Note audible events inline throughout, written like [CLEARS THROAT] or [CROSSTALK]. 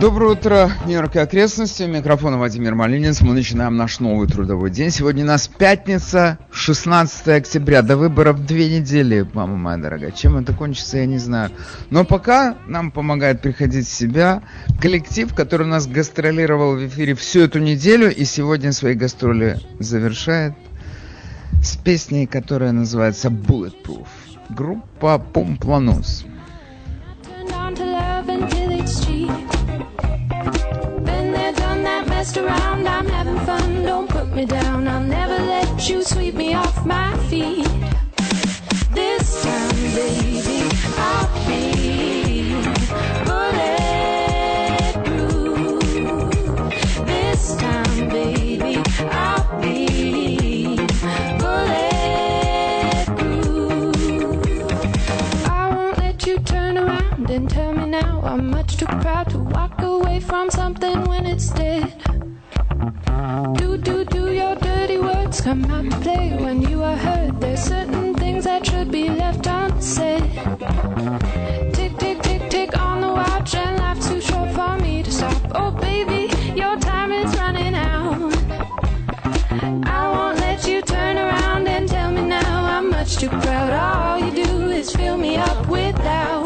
Доброе утро, Нью-Йорк и окрестности. Микрофон Владимир Малинец. Мы начинаем наш новый трудовой день. Сегодня у нас пятница, 16 октября. До выборов две недели, мама моя дорогая. Чем это кончится, я не знаю. Но пока нам помогает приходить в себя коллектив, который у нас гастролировал в эфире всю эту неделю и сегодня свои гастроли завершает с песней, которая называется Bulletproof. Группа Помпланус. Messed around, I'm having fun, don't put me down. I'll never let you sweep me off my feet. This time, baby, now I'm much too proud to walk away from something when it's dead. Do, do, do your dirty words come out to play when you are hurt? There's certain things that should be left unsaid. Tick, tick, tick, tick on the watch, and life's too short for me to stop. Oh, baby, your time is running out. I won't let you turn around and tell me now I'm much too proud. All you do is fill me up with doubt.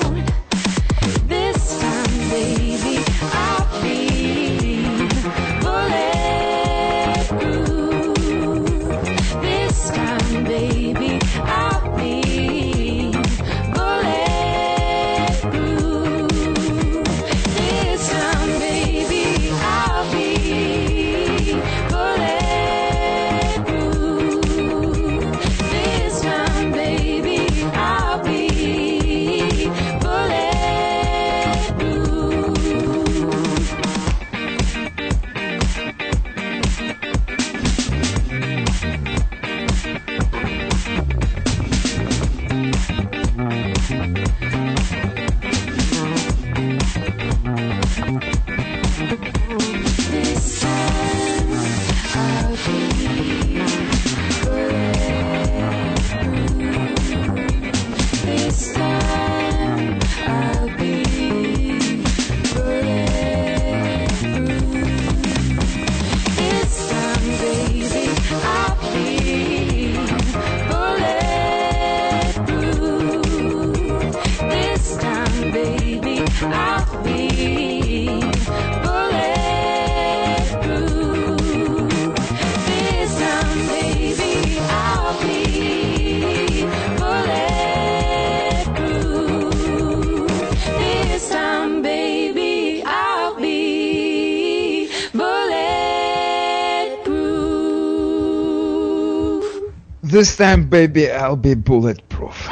This time, baby, I'll be bulletproof.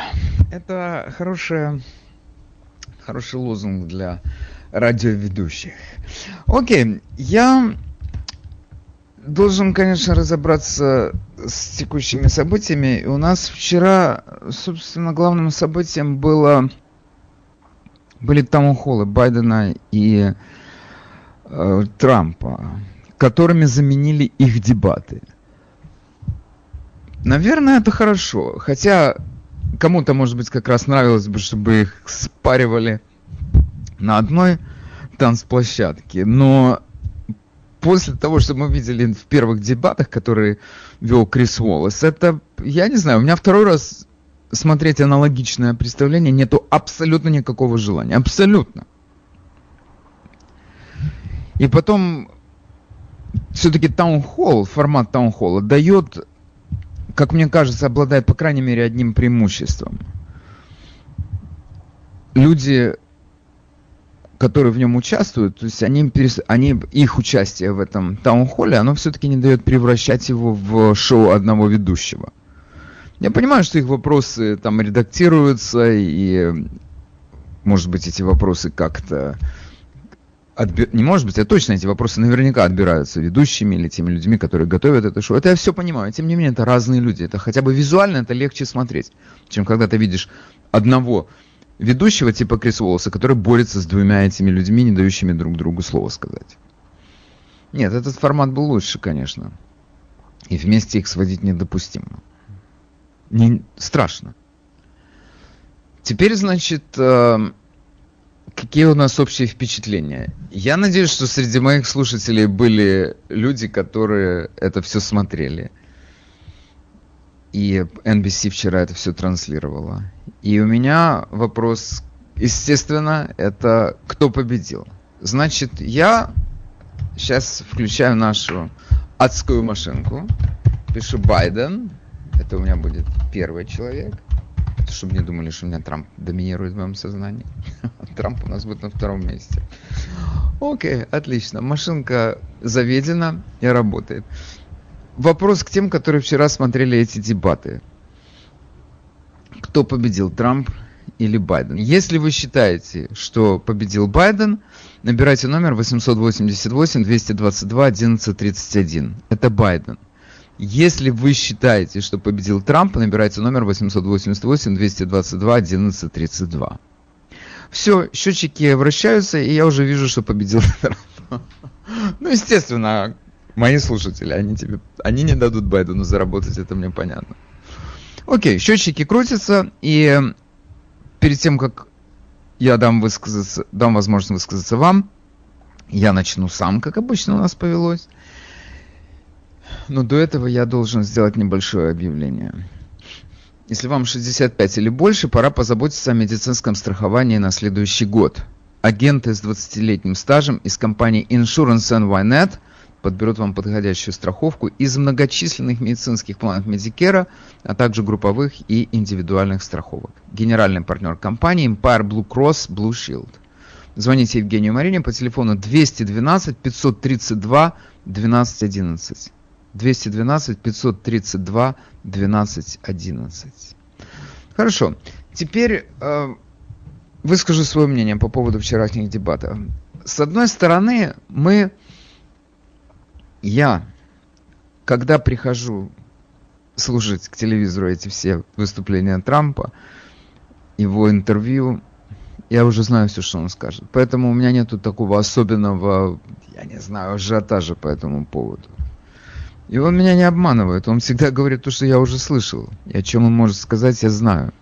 Это хорошая, хороший лозунг для радиоведущих. Окей, я должен, конечно, разобраться с текущими событиями. И у нас вчера, собственно, главным событием было были таунхоллы Байдена и э, Трампа, которыми заменили их дебаты. Наверное, это хорошо. Хотя кому-то, может быть, как раз нравилось бы, чтобы их спаривали на одной танцплощадке. Но после того, что мы видели в первых дебатах, которые вел Крис Уоллес, это, я не знаю, у меня второй раз смотреть аналогичное представление нету абсолютно никакого желания. Абсолютно. И потом, все-таки таунхолл, формат таунхолла дает, как мне кажется, обладает, по крайней мере, одним преимуществом. Люди, которые в нем участвуют, то есть они, они их участие в этом таунхолле, оно все-таки не дает превращать его в шоу одного ведущего. Я понимаю, что их вопросы там редактируются, и, может быть, эти вопросы как-то... отбе- Не может быть, а точно эти вопросы наверняка отбираются ведущими или теми людьми, которые готовят это шоу. Это я все понимаю. Тем не менее, это разные люди. Это хотя бы визуально это легче смотреть, чем когда ты видишь одного ведущего типа Крис Уоллеса, который борется с двумя этими людьми, не дающими друг другу слова сказать. Нет, этот формат был лучше, конечно. И вместе их сводить недопустимо. Не, страшно. Теперь, значит, э, какие у нас общие впечатления? Я надеюсь, что среди моих слушателей были люди, которые это все смотрели. И NBC вчера это все транслировала. И у меня вопрос, естественно, это кто победил. Значит, я сейчас включаю нашу адскую машинку, пишу Байден, это у меня будет первый человек, чтобы не думали, что у меня Трамп доминирует в моем сознании. [LAUGHS] Трамп у нас будет на втором месте. Окей, отлично. Машинка заведена и работает. Вопрос к тем, которые вчера смотрели эти дебаты. Кто победил, Трамп или Байден? Если вы считаете, что победил Байден, набирайте номер 888-222-1131. Это Байден. Если вы считаете, что победил Трамп, набирайте номер 888-222-1132. Все, счетчики вращаются, и я уже вижу, что победил [LAUGHS] Трамп. Ну, естественно, мои слушатели, они тебе, они не дадут Байдену заработать, это мне понятно. Окей, счетчики крутятся, и перед тем, как я дам, высказаться, дам возможность высказаться вам, я начну сам, как обычно у нас повелось. Но до этого я должен сделать небольшое объявление. Если вам 65 или больше, пора позаботиться о медицинском страховании на следующий год. Агенты с 20-летним стажем из компании Insurance NYNet – подберут вам подходящую страховку из многочисленных медицинских планов Medicare, а также групповых и индивидуальных страховок. Генеральный партнер компании Empire Blue Cross Blue Shield. Звоните Евгению Марине по телефону 212 532 1211. 212 532 1211. Хорошо. Теперь э, выскажу свое мнение по поводу вчерашних дебатов. С одной стороны, мы я, когда прихожу слушать к телевизору эти все выступления Трампа, его интервью, я уже знаю все, что он скажет. Поэтому у меня нету такого особенного, я не знаю, ажиотажа по этому поводу. И он меня не обманывает. Он всегда говорит то, что я уже слышал. И о чем он может сказать, я знаю.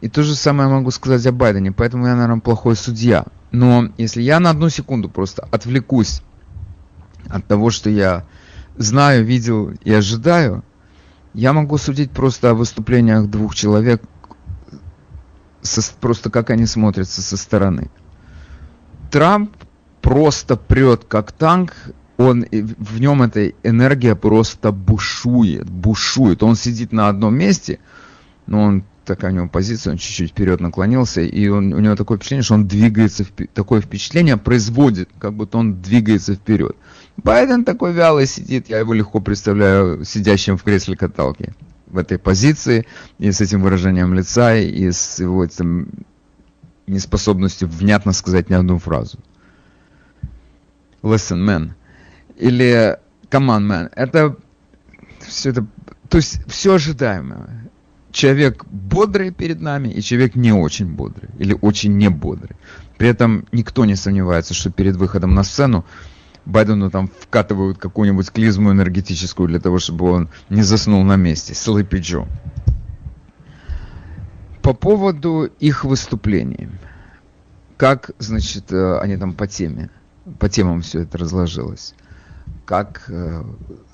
И то же самое могу сказать о Байдене. Поэтому я, наверное, плохой судья. Но если я на одну секунду просто отвлекусь от того, что я знаю, видел и ожидаю, я могу судить просто о выступлениях двух человек, со, просто как они смотрятся со стороны. Трамп просто прет как танк, он, в нем эта энергия просто бушует, бушует. Он сидит на одном месте, но он такая у него позиция, он чуть-чуть вперед наклонился, и он, у него такое впечатление, что он двигается, такое впечатление производит, как будто он двигается вперед. Байден такой вялый сидит, я его легко представляю сидящим в кресле каталки в этой позиции, и с этим выражением лица, и с его этим неспособностью внятно сказать ни одну фразу. Listen, man. Или come on, man. Это все это, то есть все ожидаемое человек бодрый перед нами и человек не очень бодрый или очень не бодрый. При этом никто не сомневается, что перед выходом на сцену Байдену там вкатывают какую-нибудь клизму энергетическую для того, чтобы он не заснул на месте. Sleepy Joe. По поводу их выступлений. Как, значит, э, они там по теме, по темам все это разложилось. Как, э,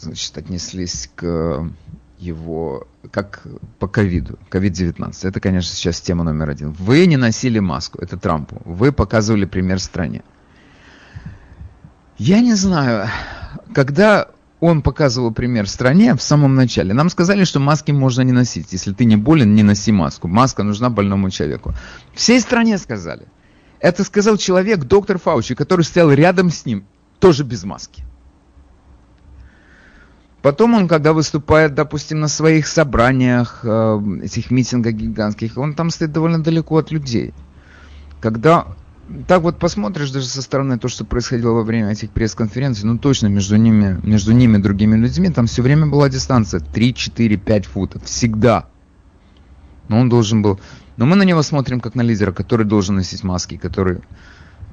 значит, отнеслись к его, как по ковиду, ковид-19. Это, конечно, сейчас тема номер один. Вы не носили маску, это Трампу. Вы показывали пример стране. Я не знаю, когда он показывал пример стране в самом начале, нам сказали, что маски можно не носить. Если ты не болен, не носи маску. Маска нужна больному человеку. Всей стране сказали. Это сказал человек, доктор Фаучи, который стоял рядом с ним, тоже без маски. Потом он, когда выступает, допустим, на своих собраниях, э, этих митингах гигантских, он там стоит довольно далеко от людей. Когда так вот посмотришь даже со стороны то, что происходило во время этих пресс-конференций, ну точно между ними, между ними другими людьми, там все время была дистанция 3, 4, 5 футов. Всегда. Но он должен был... Но мы на него смотрим как на лидера, который должен носить маски, который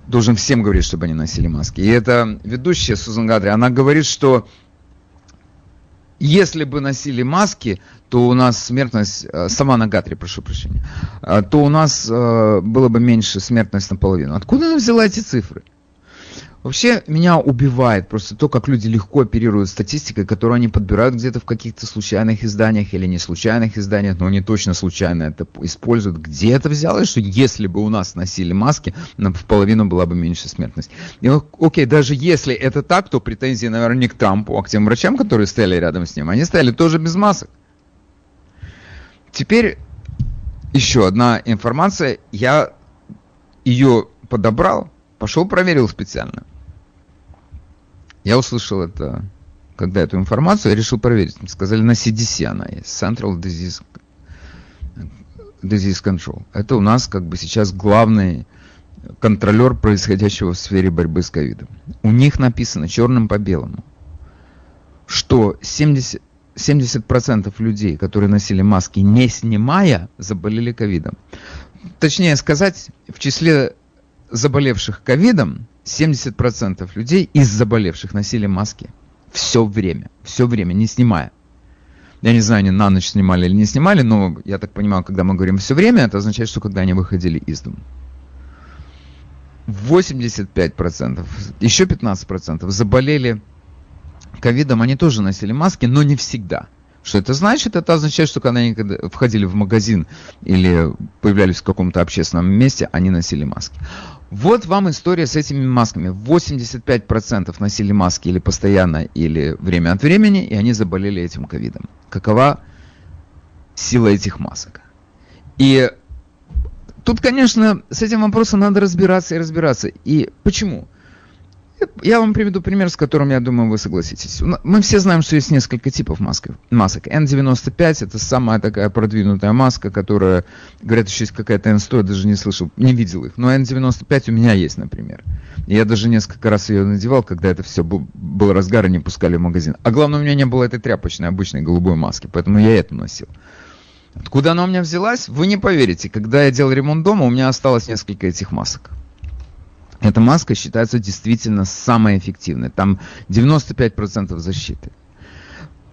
должен всем говорить, чтобы они носили маски. И эта ведущая Сузан Гадри, она говорит, что если бы носили маски, то у нас смертность, э, сама на Гатре, прошу прощения, э, то у нас э, было бы меньше смертность наполовину. Откуда она взяла эти цифры? Вообще меня убивает просто то, как люди легко оперируют статистикой, которую они подбирают где-то в каких-то случайных изданиях или не случайных изданиях, но они точно случайно это используют. Где это взялось, что если бы у нас носили маски, в половину была бы меньше смертность. И, окей, даже если это так, то претензии, наверное, не к Трампу, а к тем врачам, которые стояли рядом с ним. Они стояли тоже без масок. Теперь еще одна информация. Я ее подобрал, пошел проверил специально. Я услышал это, когда эту информацию, я решил проверить. Сказали, на CDC она есть, Central Disease, Disease Control. Это у нас как бы сейчас главный контролер происходящего в сфере борьбы с ковидом. У них написано черным по белому, что 70, 70% людей, которые носили маски, не снимая, заболели ковидом. Точнее сказать, в числе заболевших ковидом 70% людей из заболевших носили маски. Все время. Все время, не снимая. Я не знаю, они на ночь снимали или не снимали, но я так понимаю, когда мы говорим все время, это означает, что когда они выходили из дома. 85%, еще 15% заболели ковидом, они тоже носили маски, но не всегда. Что это значит? Это означает, что когда они входили в магазин или появлялись в каком-то общественном месте, они носили маски. Вот вам история с этими масками. 85% носили маски или постоянно, или время от времени, и они заболели этим ковидом. Какова сила этих масок? И тут, конечно, с этим вопросом надо разбираться и разбираться. И почему? Я вам приведу пример, с которым, я думаю, вы согласитесь. Мы все знаем, что есть несколько типов масок. масок. N95 это самая такая продвинутая маска, которая, говорят, еще есть какая-то N100, я даже не слышал, не видел их. Но N95 у меня есть, например. Я даже несколько раз ее надевал, когда это все был, был разгар и не пускали в магазин. А главное, у меня не было этой тряпочной, обычной голубой маски, поэтому я эту носил. Откуда она у меня взялась? Вы не поверите. Когда я делал ремонт дома, у меня осталось несколько этих масок. Эта маска считается действительно самой эффективной. Там 95% защиты.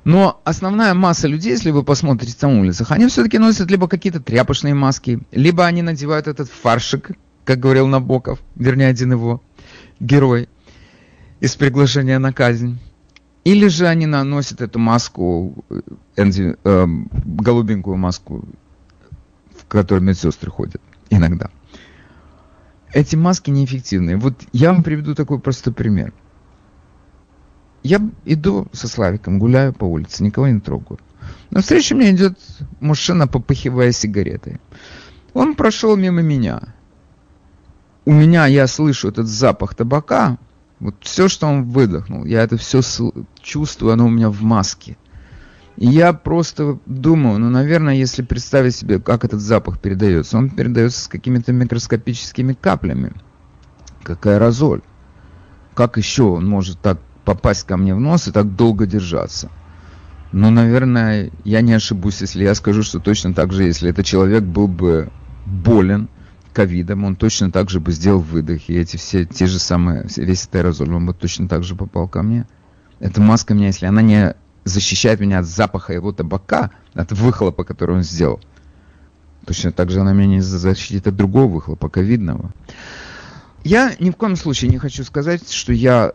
Но основная масса людей, если вы посмотрите на улицах, они все-таки носят либо какие-то тряпочные маски, либо они надевают этот фаршик, как говорил Набоков, вернее один его герой из приглашения на казнь. Или же они наносят эту маску, э, э, голубенькую маску, в которой медсестры ходят иногда эти маски неэффективные. Вот я вам приведу такой простой пример. Я иду со Славиком, гуляю по улице, никого не трогаю. На встречу мне идет мужчина, попыхивая сигаретой. Он прошел мимо меня. У меня, я слышу этот запах табака. Вот все, что он выдохнул, я это все чувствую, оно у меня в маске. Я просто думаю, ну, наверное, если представить себе, как этот запах передается, он передается с какими-то микроскопическими каплями, как аэрозоль. Как еще он может так попасть ко мне в нос и так долго держаться? Ну, наверное, я не ошибусь, если я скажу, что точно так же, если этот человек был бы болен ковидом, он точно так же бы сделал выдох, и эти все, те же самые, весь этот аэрозоль, он бы точно так же попал ко мне. Эта маска меня, если она не защищает меня от запаха его табака, от выхлопа, который он сделал. Точно так же она меня не защитит от другого выхлопа, ковидного. Я ни в коем случае не хочу сказать, что я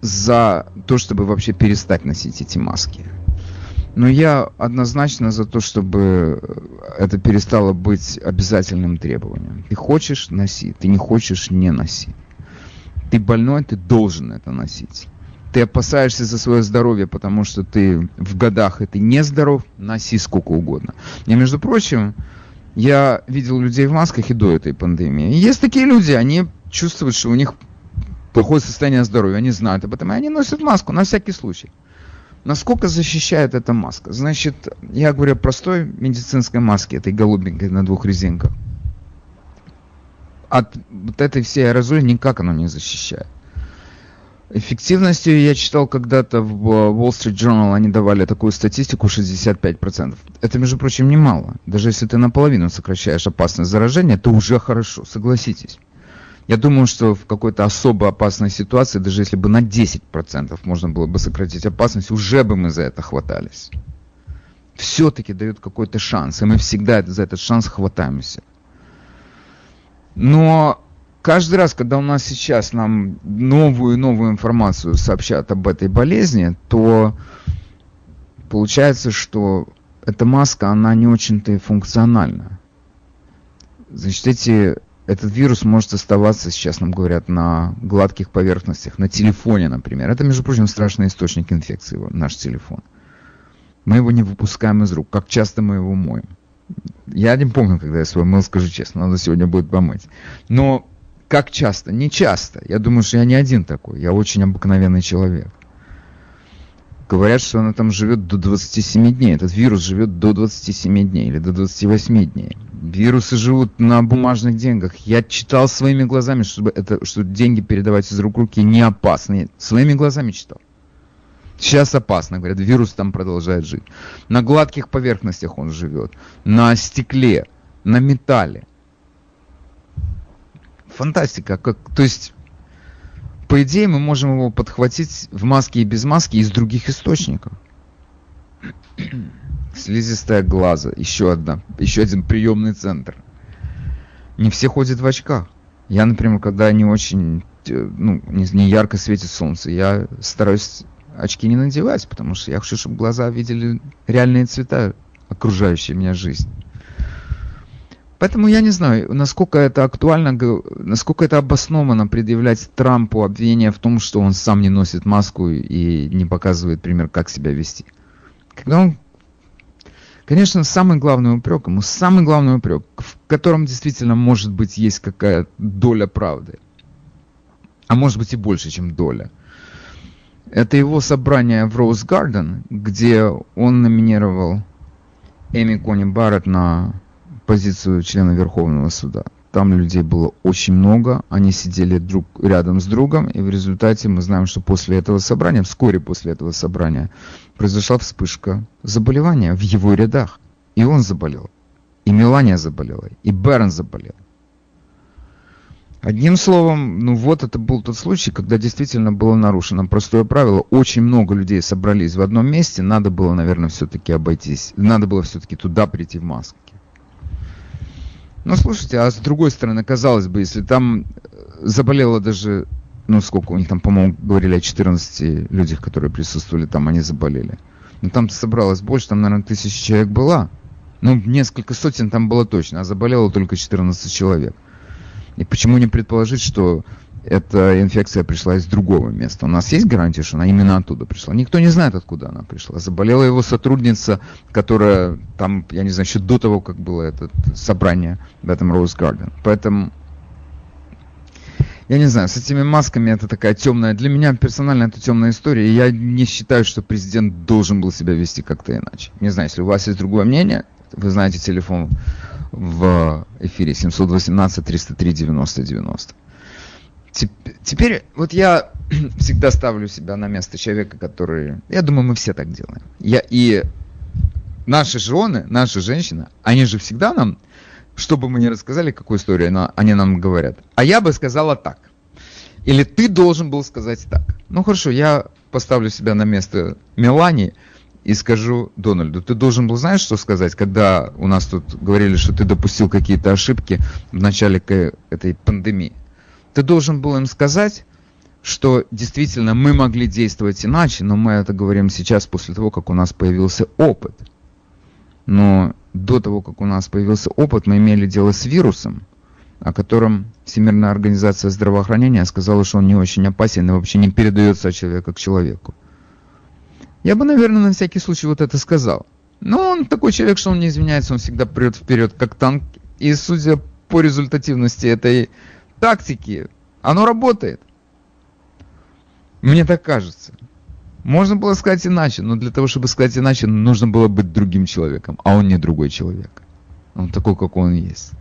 за то, чтобы вообще перестать носить эти маски. Но я однозначно за то, чтобы это перестало быть обязательным требованием. Ты хочешь – носи, ты не хочешь – не носи. Ты больной, ты должен это носить ты опасаешься за свое здоровье, потому что ты в годах и ты не здоров, носи сколько угодно. И, между прочим, я видел людей в масках и до этой пандемии. Есть такие люди, они чувствуют, что у них плохое состояние здоровья, они знают об этом, и они носят маску на всякий случай. Насколько защищает эта маска? Значит, я говорю о простой медицинской маске, этой голубенькой на двух резинках. От вот этой всей аэрозоли никак оно не защищает. Эффективностью я читал когда-то в Wall Street Journal, они давали такую статистику 65%. Это, между прочим, немало. Даже если ты наполовину сокращаешь опасность заражения, это уже хорошо, согласитесь. Я думаю, что в какой-то особо опасной ситуации, даже если бы на 10% можно было бы сократить опасность, уже бы мы за это хватались. Все-таки дают какой-то шанс, и мы всегда за этот шанс хватаемся. Но каждый раз, когда у нас сейчас нам новую и новую информацию сообщат об этой болезни, то получается, что эта маска, она не очень-то и функциональна. Значит, эти, этот вирус может оставаться, сейчас нам говорят, на гладких поверхностях, на телефоне, например. Это, между прочим, страшный источник инфекции, наш телефон. Мы его не выпускаем из рук. Как часто мы его моем? Я не помню, когда я свой мыл, скажу честно, надо сегодня будет помыть. Но как часто? Не часто. Я думаю, что я не один такой. Я очень обыкновенный человек. Говорят, что она там живет до 27 дней. Этот вирус живет до 27 дней или до 28 дней. Вирусы живут на бумажных деньгах. Я читал своими глазами, чтобы это, что деньги передавать из рук в руки не опасно. Своими глазами читал. Сейчас опасно, говорят, вирус там продолжает жить. На гладких поверхностях он живет, на стекле, на металле. Фантастика. Как, то есть по идее, мы можем его подхватить в маске и без маски из других источников. Слизистая глаза, еще одна, еще один приемный центр. Не все ходят в очках. Я, например, когда не очень, э, ну, не, не ярко светит солнце, я стараюсь очки не надевать, потому что я хочу, чтобы глаза видели реальные цвета окружающей меня жизни. Поэтому я не знаю, насколько это актуально, насколько это обоснованно предъявлять Трампу обвинение в том, что он сам не носит маску и не показывает пример, как себя вести. Когда он, конечно, самый главный упрек, ему самый главный упрек, в котором действительно может быть есть какая доля правды, а может быть и больше, чем доля. Это его собрание в Роуз Гарден, где он номинировал Эми Кони Барретт на позицию члена Верховного суда. Там людей было очень много, они сидели друг рядом с другом, и в результате мы знаем, что после этого собрания, вскоре после этого собрания, произошла вспышка заболевания в его рядах. И он заболел, и Мелания заболела, и Берн заболел. Одним словом, ну вот это был тот случай, когда действительно было нарушено простое правило. Очень много людей собрались в одном месте, надо было, наверное, все-таки обойтись. Надо было все-таки туда прийти в маске. Ну, слушайте, а с другой стороны, казалось бы, если там э, заболело даже, ну, сколько у них там, по-моему, говорили о 14 людях, которые присутствовали там, они заболели. Ну, там собралось больше, там, наверное, тысяч человек было. Ну, несколько сотен там было точно, а заболело только 14 человек. И почему не предположить, что эта инфекция пришла из другого места. У нас есть гарантия, что она именно оттуда пришла? Никто не знает, откуда она пришла. Заболела его сотрудница, которая там, я не знаю, еще до того, как было это собрание в этом Роуз Гарден. Поэтому, я не знаю, с этими масками это такая темная, для меня персонально это темная история, и я не считаю, что президент должен был себя вести как-то иначе. Не знаю, если у вас есть другое мнение, вы знаете телефон в эфире 718 303 90 90. Теперь вот я [CLEARS THROAT] всегда ставлю себя на место человека, который... Я думаю, мы все так делаем. Я, и наши жены, наши женщины, они же всегда нам, что бы мы ни рассказали, какую историю, но они нам говорят. А я бы сказала так. Или ты должен был сказать так. Ну хорошо, я поставлю себя на место Мелани и скажу Дональду, ты должен был, знаешь, что сказать, когда у нас тут говорили, что ты допустил какие-то ошибки в начале этой пандемии ты должен был им сказать, что действительно мы могли действовать иначе, но мы это говорим сейчас после того, как у нас появился опыт. Но до того, как у нас появился опыт, мы имели дело с вирусом, о котором Всемирная организация здравоохранения сказала, что он не очень опасен и вообще не передается от человека к человеку. Я бы, наверное, на всякий случай вот это сказал. Но он такой человек, что он не извиняется, он всегда прет вперед, как танк. И судя по результативности этой тактики, оно работает. Мне так кажется. Можно было сказать иначе, но для того, чтобы сказать иначе, нужно было быть другим человеком, а он не другой человек. Он такой, как он есть.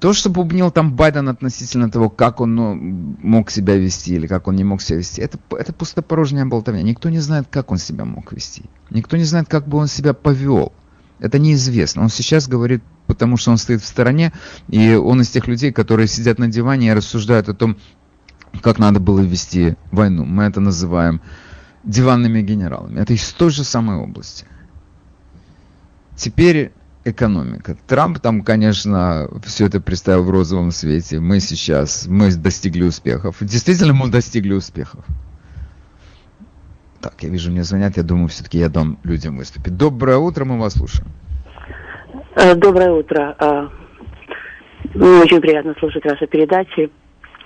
То, что бубнил там Байден относительно того, как он ну, мог себя вести или как он не мог себя вести, это, это пустопорожняя болтовня. Никто не знает, как он себя мог вести. Никто не знает, как бы он себя повел. Это неизвестно. Он сейчас говорит потому что он стоит в стороне, и он из тех людей, которые сидят на диване и рассуждают о том, как надо было вести войну. Мы это называем диванными генералами. Это из той же самой области. Теперь экономика. Трамп там, конечно, все это представил в розовом свете. Мы сейчас, мы достигли успехов. Действительно, мы достигли успехов. Так, я вижу, мне звонят, я думаю, все-таки я дам людям выступить. Доброе утро, мы вас слушаем. Э, доброе утро. Э, очень приятно слушать ваши передачи.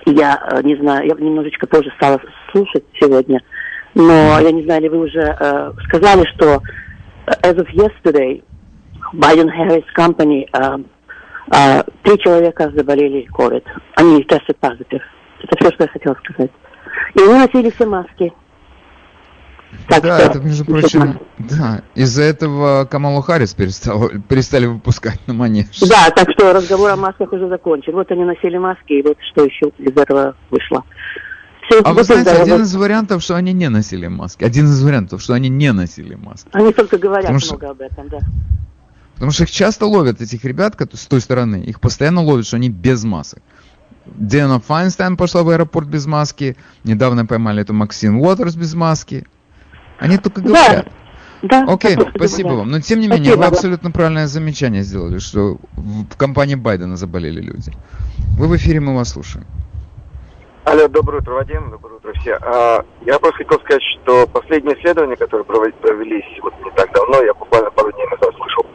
Я э, не знаю, я немножечко позже стала слушать сегодня, но я не знаю, ли вы уже сказали, что as of yesterday, Biden Harris Company, три человека заболели COVID. Они tested positive. Это все, что я хотела сказать. И они носили все маски. Так да, что, это, между прочим, да, из-за этого Камалу Харрис перестал, [LAUGHS] перестали выпускать на манеж. Да, так что разговор о масках уже закончен. Вот они носили маски, и вот что еще из этого вышло. Все, а вы знаете, один из вариантов, что они не носили маски. Один из вариантов, что они не носили маски. Они только говорят Потому много что... об этом, да. Потому что их часто ловят, этих ребят с той стороны, их постоянно ловят, что они без масок. Диана Файнстайн пошла в аэропорт без маски, недавно поймали эту Максин Уотерс без маски. Они только говорят. Да. Да, Окей, спасибо вам. Но тем не менее, спасибо, вы абсолютно правильное замечание сделали, что в компании Байдена заболели люди. Вы в эфире, мы вас слушаем. Алло, доброе утро, Вадим, доброе утро все. А, я просто хотел сказать, что последние исследования, которые провелись вот не так давно, я буквально пару дней назад слышал,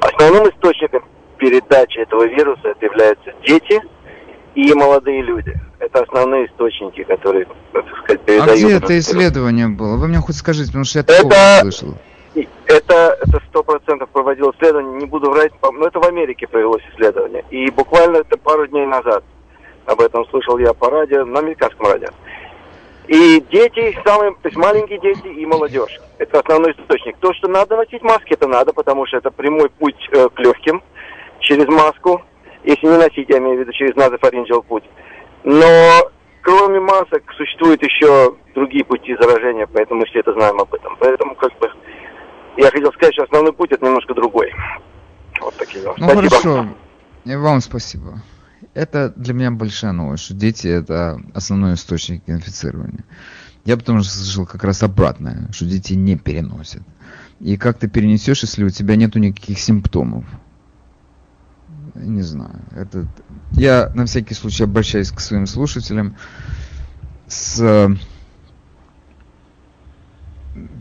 основным источником передачи этого вируса это являются дети и молодые люди. Это основные источники, которые, так сказать, передают. А где это исследование было? Вы мне хоть скажите, потому что я такого это... не слышал. Это это сто процентов проводил исследование, не буду врать, но это в Америке провелось исследование. И буквально это пару дней назад об этом слышал я по радио, на американском радио. И дети, самые, то есть маленькие дети и молодежь. Это основной источник. То, что надо носить маски, это надо, потому что это прямой путь э, к легким через маску. Если не носить, я имею в виду через назофарингеал путь. Но кроме масок существуют еще другие пути заражения, поэтому мы все это знаем об этом. Поэтому как бы я хотел сказать, что основной путь это немножко другой. Вот такие вот. Ну спасибо. хорошо. И вам спасибо. Это для меня большая новость, что дети это основной источник инфицирования. Я потому что слышал как раз обратное, что дети не переносят. И как ты перенесешь, если у тебя нету никаких симптомов? Не знаю. Это... Я на всякий случай обращаюсь к своим слушателям с...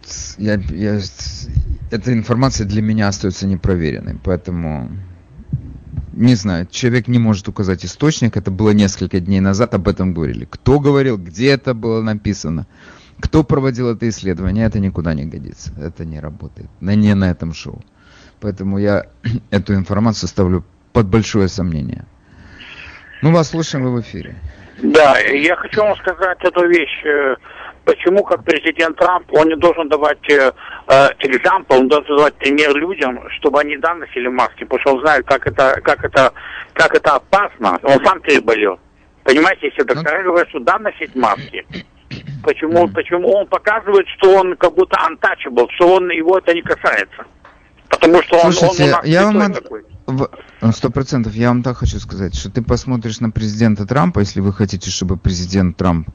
с я, я, эта информация для меня остается непроверенной, поэтому не знаю, человек не может указать источник, это было несколько дней назад, об этом говорили. Кто говорил, где это было написано, кто проводил это исследование, это никуда не годится, это не работает, не на этом шоу. Поэтому я [CLEARS THROAT] эту информацию ставлю под большое сомнение. Ну, вас слушаем вы в эфире. Да, я хочу вам сказать эту вещь. Э, почему, как президент Трамп, он не должен давать э, экзампл, он должен давать пример людям, чтобы они да носили маски, потому что он знает, как это, как это, как это опасно. Он сам переболел. Понимаете, если доктора ну... говорят, что да носить маски, [COUGHS] почему, почему он показывает, что он как будто untouchable, что он его это не касается. Потому что он, Слушайте, он у нас я вам такой. Сто процентов. Я вам так хочу сказать, что ты посмотришь на президента Трампа, если вы хотите, чтобы президент Трамп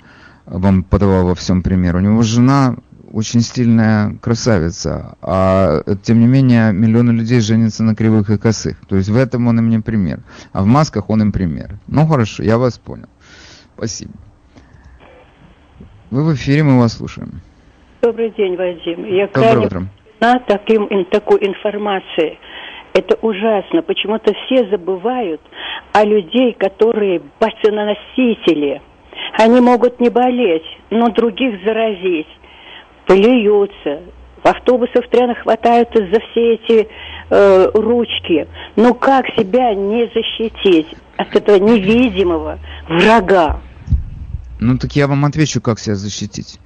вам подавал во всем пример. У него жена очень стильная красавица, а тем не менее миллионы людей женятся на кривых и косых. То есть в этом он им не пример. А в масках он им пример. Ну хорошо, я вас понял. Спасибо. Вы в эфире, мы вас слушаем. Добрый день, Вадим. Я Доброе утро. на таким, такой информации. Это ужасно. Почему-то все забывают о людей, которые бациноносители. Они могут не болеть, но других заразить. Плюются. В автобусах трена хватаются за все эти э, ручки. Ну как себя не защитить от этого невидимого врага? Ну так я вам отвечу, как себя защитить.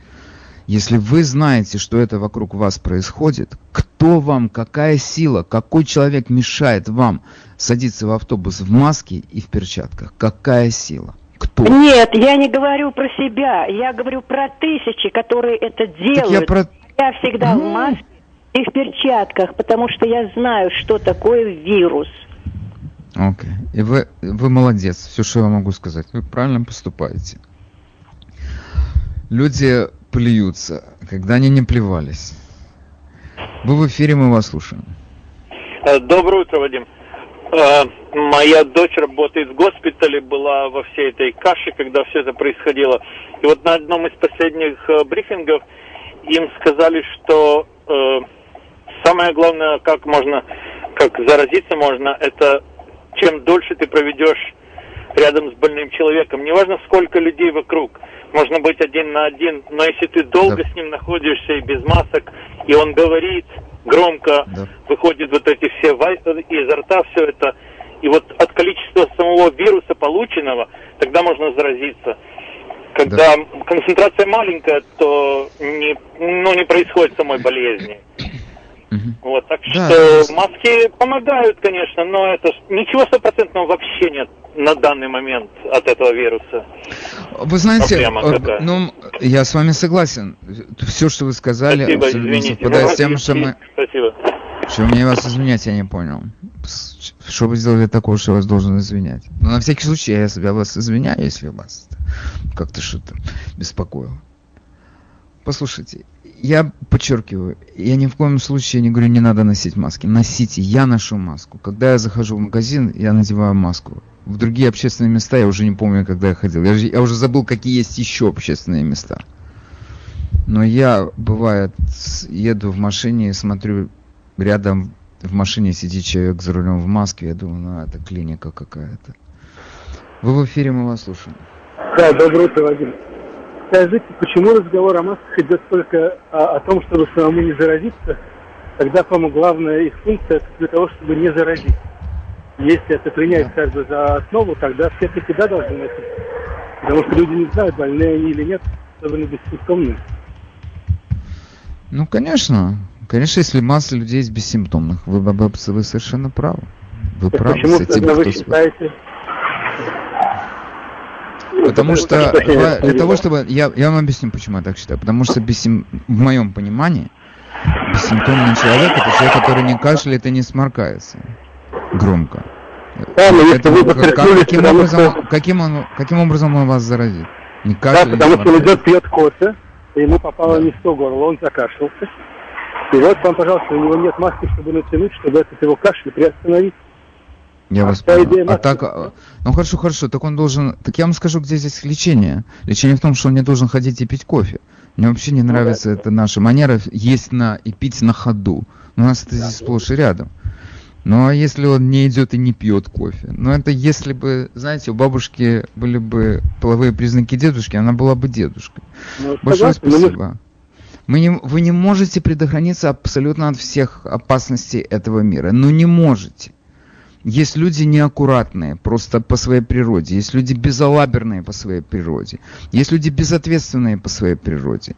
Если вы знаете, что это вокруг вас происходит, кто вам, какая сила, какой человек мешает вам садиться в автобус в маске и в перчатках? Какая сила? Кто? Нет, я не говорю про себя. Я говорю про тысячи, которые это делают. я, про... я всегда ну... в маске и в перчатках, потому что я знаю, что такое вирус. Окей. И вы, вы молодец, все, что я могу сказать. Вы правильно поступаете. Люди плюются, когда они не плевались. Вы в эфире, мы вас слушаем. Э, Доброе утро, Вадим. Э, Моя дочь работает в госпитале, была во всей этой каше, когда все это происходило. И вот на одном из последних э, брифингов им сказали, что самое главное, как можно, как заразиться можно, это чем дольше ты проведешь рядом с больным человеком. Неважно, сколько людей вокруг. Можно быть один на один, но если ты долго Да. с ним находишься и без масок, и он говорит громко, Да. выходит вот эти все изо рта все это, и вот от количества самого вируса полученного, тогда можно заразиться. Когда концентрация маленькая, то не, ну, не происходит самой болезни. Мгм. Вот, так Да. что маски помогают, конечно, но это ничего стопроцентного вообще нет на данный момент от этого вируса. Вы знаете, э, ну, я с вами согласен. Все, что вы сказали, Спасибо, абсолютно извините. совпадает Ну, с тем, что мы... Спасибо. Что мне вас извинять, я не понял. Что вы сделали такого, что я вас должен извинять? Ну, на всякий случай, я себя вас извиняю, если вас как-то что-то беспокоило. Послушайте, я подчеркиваю, я ни в коем случае не говорю, не надо носить маски. Носите, я ношу маску. Когда я захожу в магазин, я надеваю маску. В другие общественные места я уже не помню, когда я ходил. Я, я уже забыл, какие есть еще общественные места. Но я, бывает, еду в машине и смотрю, рядом в машине сидит человек за рулем в маске. Я думаю, ну это клиника какая-то. Вы в эфире, мы вас слушаем. Да, доброе утро, Вадим. Скажите, почему разговор о масках идет только о, о том, чтобы самому не заразиться, тогда, по-моему, главная их функция для того, чтобы не заразить. Если это принять как бы за основу, тогда все таки да должны носить. Потому что люди не знают, больные они или нет, особенно бессимптомные. Ну, конечно. Конечно, если масса людей есть бессимптомных, вы, вы, вы совершенно правы. Вы Так правы почему с этим, тогда вы считаете? Потому что что для, того, чтобы... Я, я вам объясню, почему я так считаю. Потому что бессим- в моем понимании бессимптомный человек это человек, который не кашляет и не сморкается громко. Да, но если вы подчеркнули, каким, что образом, надо- каким, он, каким образом он вас заразит? Не Да, кашляет, не потому что он идет, пьет кофе, и ему попало Да. не в то горло, он закашлялся. И вот вам, пожалуйста, у него нет маски, чтобы натянуть, чтобы этот его кашель приостановить. Я вас вся понял. А так, а, ну хорошо, хорошо, так он должен, так я вам скажу, где здесь лечение. Лечение в том, что он не должен ходить и пить кофе. Мне вообще не нравится эта наша манера есть на и пить на ходу. У нас это здесь сплошь и рядом. Ну а если он не идет и не пьет кофе? Ну это если бы, знаете, у бабушки были бы половые признаки дедушки, она была бы дедушкой. Ну, Большое согласен, спасибо. Мы не, вы не можете предохраниться абсолютно от всех опасностей этого мира. Ну не можете. Есть люди неаккуратные просто по своей природе. Есть люди безалаберные по своей природе. Есть люди безответственные по своей природе.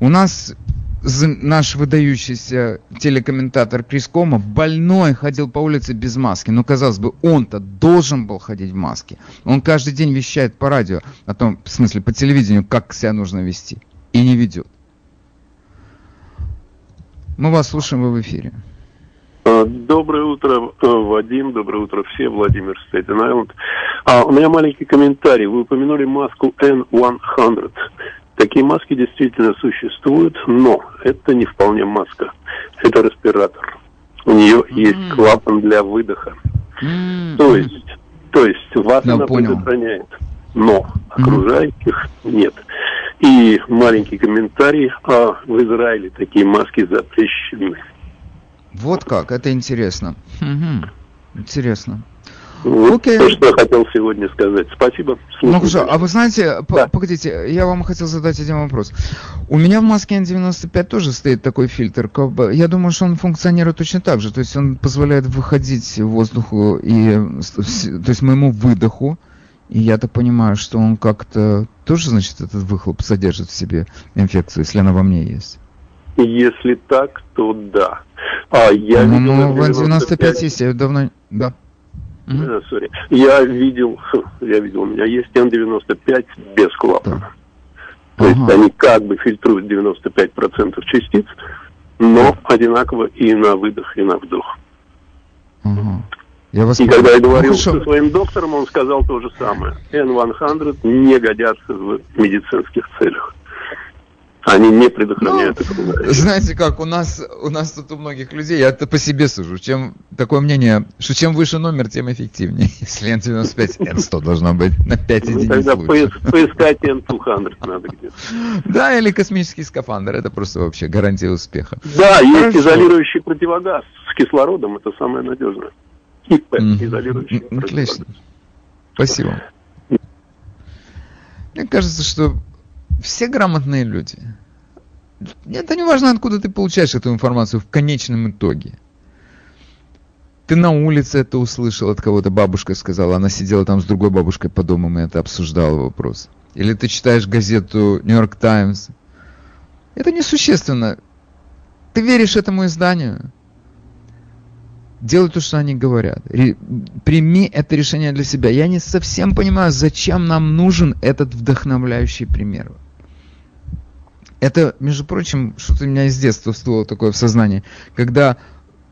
У нас наш выдающийся телекомментатор Крис Кома больной ходил по улице без маски. Ну, казалось бы, он-то должен был ходить в маске. Он каждый день вещает по радио, о том, в смысле, по телевидению, как себя нужно вести. И не ведет. Мы вас слушаем, вы в эфире. А, Доброе утро, э, Вадим, доброе утро все, Владимир Стейтен Айленд. А, у меня маленький комментарий. Вы упомянули маску N100. Такие маски действительно существуют, но это не вполне маска. Это респиратор. У нее есть клапан для выдоха. То есть, то есть вас Я она понял. предохраняет, но окружающих нет. И маленький комментарий, а в Израиле такие маски запрещены. Вот как, это интересно. Мгм. Интересно. Вот Окей. то, что я хотел сегодня сказать. Спасибо. Ну Слушаю хорошо, а вы знаете, Да. погодите, я вам хотел задать один вопрос. У меня в маске N95 тоже стоит такой фильтр. как бы, Я думаю, что он функционирует точно так же. То есть он позволяет выходить воздуху и то есть моему выдоху. И я так понимаю, что он как-то тоже, значит, этот выхлоп содержит в себе инфекцию, если она во мне есть. Если так, то да. А я видел По-моему, в N95 N95 есть, я давно... Да. Sorry. Я видел, [LAUGHS] я видел, у меня есть N95 без клапана. То есть Ага. они как бы фильтруют 95% частиц, но одинаково и на выдох, и на вдох. Ага. Я вас И понял. когда я Ну, говорил хорошо. со своим доктором, он сказал то же самое. N-100 не годятся в медицинских целях. Они не предохраняют окружающих. Знаете как, у нас, у нас тут у многих людей, я это по себе сужу, чем такое мнение, что чем выше номер, тем эффективнее. [LAUGHS] Если N95, N100 должно быть на 5 Ну, единиц Тогда лучше. поискать N-200 надо где-то. [LAUGHS] Да, или космический скафандр, это просто вообще гарантия успеха. Да, есть изолирующий противогаз с кислородом, это самое надежное. ИП, изолирующий противогаз. Отлично. Спасибо. Мне кажется, что все грамотные люди. Это не важно, откуда ты получаешь эту информацию в конечном итоге. Ты на улице это услышал от кого-то, бабушка сказала, она сидела там с другой бабушкой по дому, и это обсуждала вопрос. Или ты читаешь газету Нью-Йорк Таймс. Это несущественно. Ты веришь этому изданию. Делай то, что они говорят. Прими это решение для себя. Я не совсем понимаю, зачем нам нужен этот вдохновляющий пример. Это, между прочим, что-то меня из детства всплыло такое в сознании, когда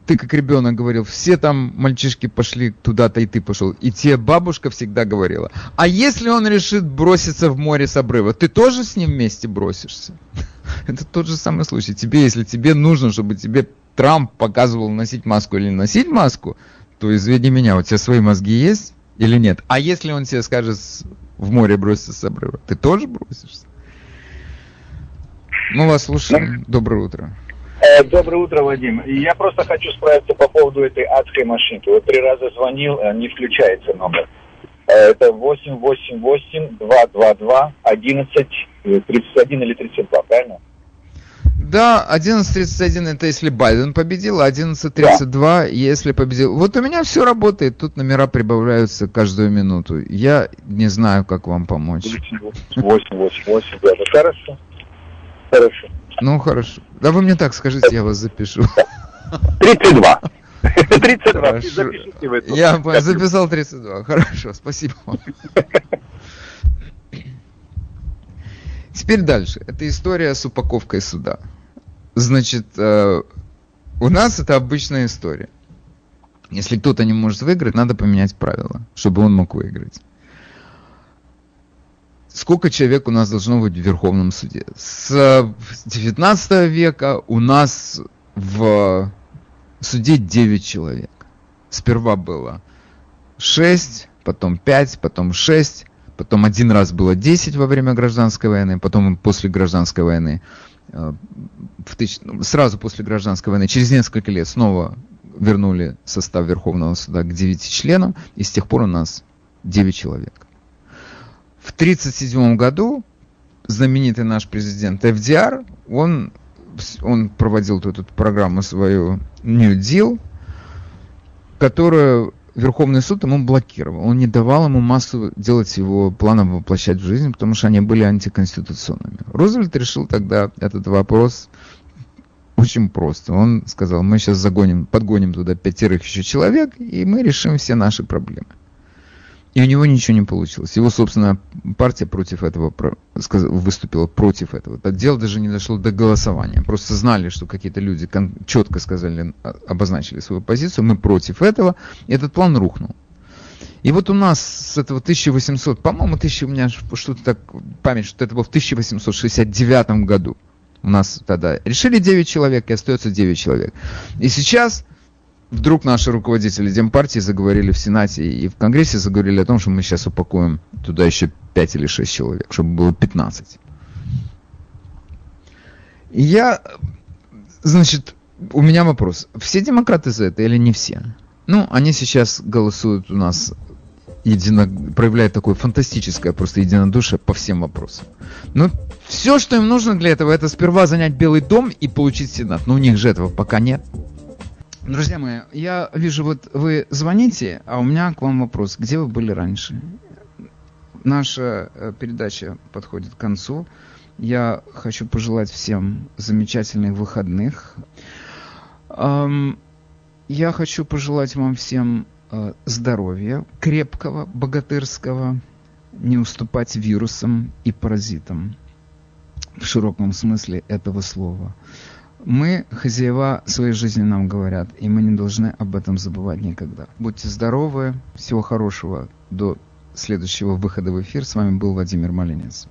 ты как ребенок говорил, все там мальчишки пошли туда-то, и ты пошел. И тебе бабушка всегда говорила, а если он решит броситься в море с обрыва, ты тоже с ним вместе бросишься? [LAUGHS] Это тот же самый случай. Тебе, если тебе нужно, чтобы тебе Трамп показывал носить маску или не носить маску, то извини меня, у тебя свои мозги есть или нет? А если он тебе скажет в море броситься с обрыва, ты тоже бросишься? Мы вас слушаем. Доброе утро. Э, Доброе утро, Вадим. Я просто хочу справиться по поводу этой адской машинки. Вот три раза звонил, э, не включается номер. Э, Это 888-222-11-31 или 32, правильно? Да, 11.31 это если Байден победил, а 11.32 если победил. Вот у меня все работает, тут номера прибавляются каждую минуту. Я не знаю, как вам помочь. 888 даже. Хорошо. Хорошо. Ну, хорошо. Да вы мне так скажите, я вас запишу. 32. 32. [LAUGHS] Хорошо. Запишите в эту. Я понял, записал 32. Хорошо, спасибо вам. Теперь дальше. Это история с упаковкой суда. Значит, э, у нас это обычная история. Если кто-то не может выиграть, надо поменять правила, чтобы он мог выиграть. Сколько человек у нас должно быть в Верховном суде? С 19 века у нас в суде 9 человек. Сперва было 6, потом 5, потом 6, потом один раз было 10 во время гражданской войны, потом после гражданской войны, э, в тысяч- ну, сразу после гражданской войны, через несколько лет снова вернули состав Верховного суда к 9 членам, и с тех пор у нас 9 человек. В 1937 году знаменитый наш президент FDR, он, он проводил тут эту программу свою New Deal, которую Верховный суд ему блокировал. Он не давал ему массу делать его планов воплощать в жизнь, потому что они были антиконституционными. Рузвельт решил тогда этот вопрос очень просто. Он сказал, мы сейчас загоним, подгоним туда пятерых еще человек, и мы решим все наши проблемы. И у него ничего не получилось. Его, собственно, партия против этого выступила против этого. Дело даже не дошло до голосования. Просто знали, что какие-то люди четко сказали, а- обозначили свою позицию, мы против этого. Этот план рухнул. И вот у нас с этого 1800, по-моему, 1000, у меня что-то так, память, что это было в 1869 году. У нас тогда решили 9 человек, и остается 9 человек. И сейчас вдруг наши руководители Демпартии заговорили в Сенате и в Конгрессе заговорили о том, что мы сейчас упакуем туда еще 5 или 6 человек, чтобы было 15. И я, значит, у меня вопрос. Все демократы за это или не все? Ну, они сейчас голосуют у нас едино, проявляют такое фантастическое просто единодушие по всем вопросам. Но все, что им нужно для этого, это сперва занять Белый дом и получить Сенат. Но у них же этого пока нет. Друзья мои, я вижу, вот вы звоните, а у меня к вам вопрос. Где вы были раньше? Наша э, передача подходит к концу. Я хочу пожелать всем замечательных выходных. Я хочу пожелать вам всем э, здоровья, крепкого, богатырского, не уступать вирусам и паразитам в широком смысле этого слова. Мы хозяева своей жизни, нам говорят, и мы не должны об этом забывать никогда. Будьте здоровы, всего хорошего до следующего выхода в эфир. С вами был Владимир Малинец.